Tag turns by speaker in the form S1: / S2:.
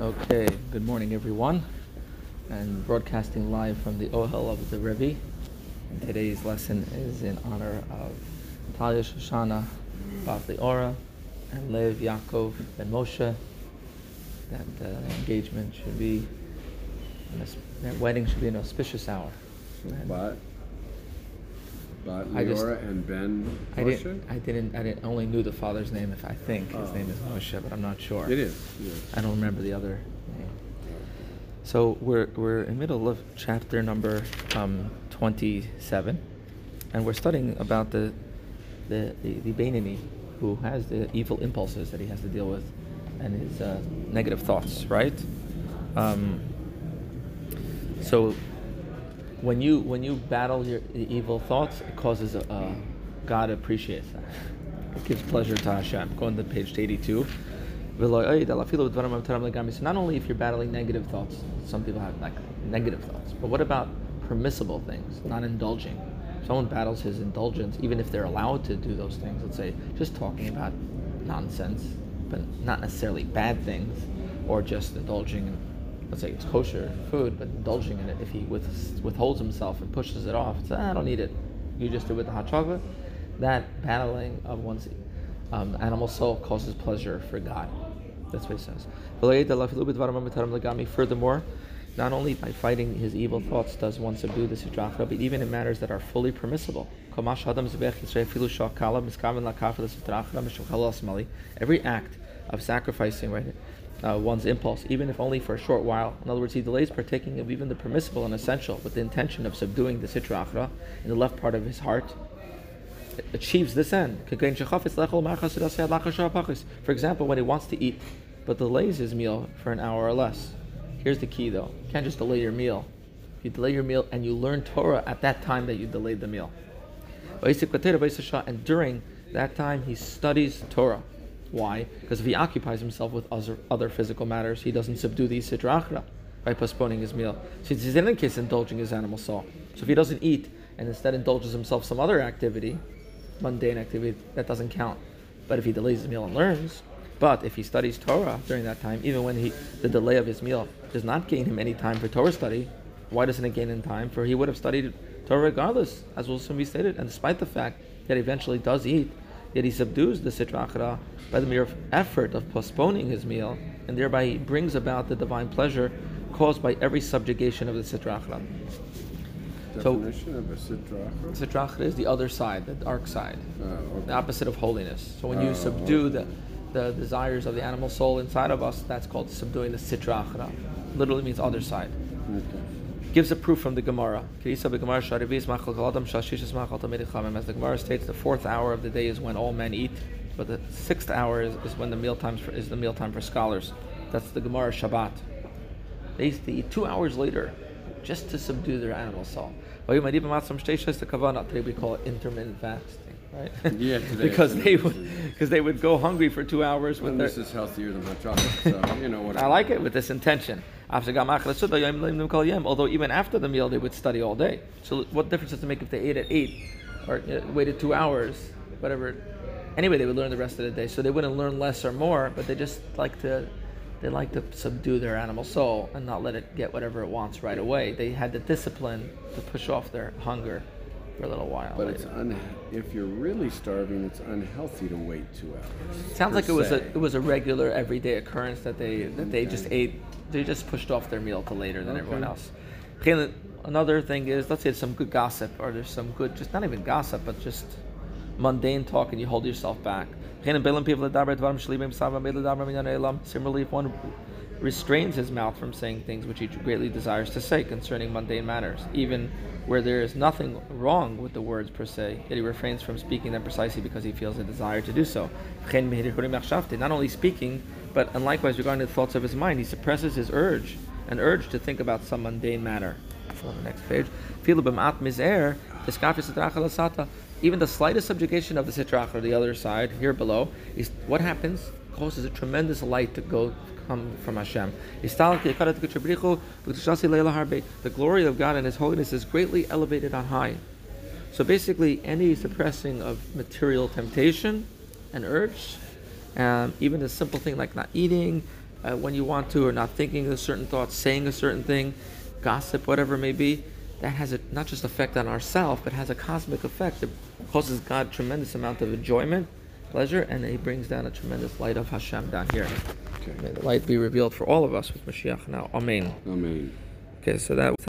S1: Okay, good morning everyone, and broadcasting live from the Ohel of the Rebbe. And today's lesson is in honor of Talia Shoshana Baf Leora and Lev Yaakov Ben Moshe. That uh, engagement should be, their wedding should be an auspicious hour.
S2: And but, but
S1: I just-
S2: and Ben
S1: I didn't, I didn't, I didn't, only knew the father's name if I think his
S2: Oh.
S1: name is Moshe, but I'm not sure.
S2: It is, yes.
S1: I don't remember the other name. So we're we're in the middle of chapter number um, 27, and we're studying about the the the, the who has the evil impulses that he has to deal with, and his uh, negative thoughts, right? Um, so when you when you battle your evil thoughts, it causes a, a God appreciates that. It gives pleasure to Hashem. Go to page 82. So not only if you're battling negative thoughts, some people have like negative thoughts, but what about permissible things, not indulging? Someone battles his indulgence, even if they're allowed to do those things. Let's say just talking about nonsense, but not necessarily bad things, or just indulging in, let's say it's kosher food, but indulging in it. If he with, withholds himself and pushes it off, says, "Ah, I don't need it. You just do it with the hot chocolate. That battling of one's um, animal soul causes pleasure for God. That's what he says. Furthermore, not only by fighting his evil thoughts does one subdue the sitra achra, but even in matters that are fully permissible. Every act of sacrificing right, uh, one's impulse, even if only for a short while. In other words, he delays partaking of even the permissible and essential with the intention of subduing the sitra achra in the left part of his heart, achieves this end. For example, when he wants to eat, but delays his meal for an hour or less. Here's the key though. You can't just delay your meal. You delay your meal and you learn Torah at that time that you delayed the meal. And during that time, he studies Torah. Why? Because if he occupies himself with other, other physical matters, he doesn't subdue the sitra achra by postponing his meal. Since he's in any case indulging his animal soul. So if he doesn't eat and instead indulges himself some other activity, mundane activity, that doesn't count. But if he delays his meal and learns, but if he studies Torah during that time, even when he the delay of his meal does not gain him any time for Torah study, why doesn't it gain him time? For he would have studied Torah regardless, as will soon be stated. And despite the fact that he eventually does eat, yet he subdues the sitra achra by the mere effort of postponing his meal, and thereby he brings about the divine pleasure caused by every subjugation of the sitra achra. So-
S2: Definition of a sitra achra?
S1: Sitrachra is the other side, the dark side.
S2: Oh,
S1: the opposite of holiness. So when you
S2: Oh,
S1: subdue the, the desires of the animal soul inside of us, that's called subduing the Sitra Achra. Literally means other side.
S2: Okay.
S1: Gives a proof from the Gemara. As the Gemara states, the fourth hour of the day is when all men eat, but the sixth hour is, is when the meal times for, is the meal time for scholars. That's the Gemara Shabbat. They used eat two hours later just to subdue their animal soul. We call it intermittent fasting, right?
S2: Yeah, today
S1: because
S2: it's
S1: they would because they would go hungry for two hours with
S2: And
S1: their.
S2: this is healthier than hot chocolate, so you know what
S1: I like it with this intention. Although even after the meal they would study all day. So what difference does it make if they ate at eight or uh, waited two hours, whatever? Anyway, they would learn the rest of the day, so they wouldn't learn less or more, but they just like to. They like to subdue their animal soul and not let it get whatever it wants right away. They had the discipline to push off their hunger for a little while.
S2: But it's un- if you're really starving, it's unhealthy to wait two hours.
S1: Sounds like it was a it was a regular everyday occurrence that they that they just ate. They just pushed off their meal to later than everyone else. Okay, Another thing is, let's say some good gossip, or there's some good, just not even gossip, but just mundane talk, and you hold yourself back. Similarly, if one restrains his mouth from saying things which he greatly desires to say concerning mundane matters, even where there is nothing wrong with the words per se, yet he refrains from speaking them precisely because he feels a desire to do so. Not only speaking, but likewise regarding the thoughts of his mind, he suppresses his urge, an urge to think about some mundane matter. On the next page. Even the slightest subjugation of the sitra achra, the other side, here below, is what happens causes a tremendous light to go come from Hashem. The glory of God and His holiness is greatly elevated on high. So basically, any suppressing of material temptation and urge, um, even a simple thing like not eating, uh, when you want to, or not thinking a certain thought, saying a certain thing, gossip, whatever it may be, that has a not just effect on ourself, but has a cosmic effect. It causes God tremendous amount of enjoyment, pleasure, and He brings down a tremendous light of Hashem down here.
S2: Okay.
S1: May the light be revealed for all of us with Mashiach now. Amen.
S2: Amen.
S1: Okay, so that.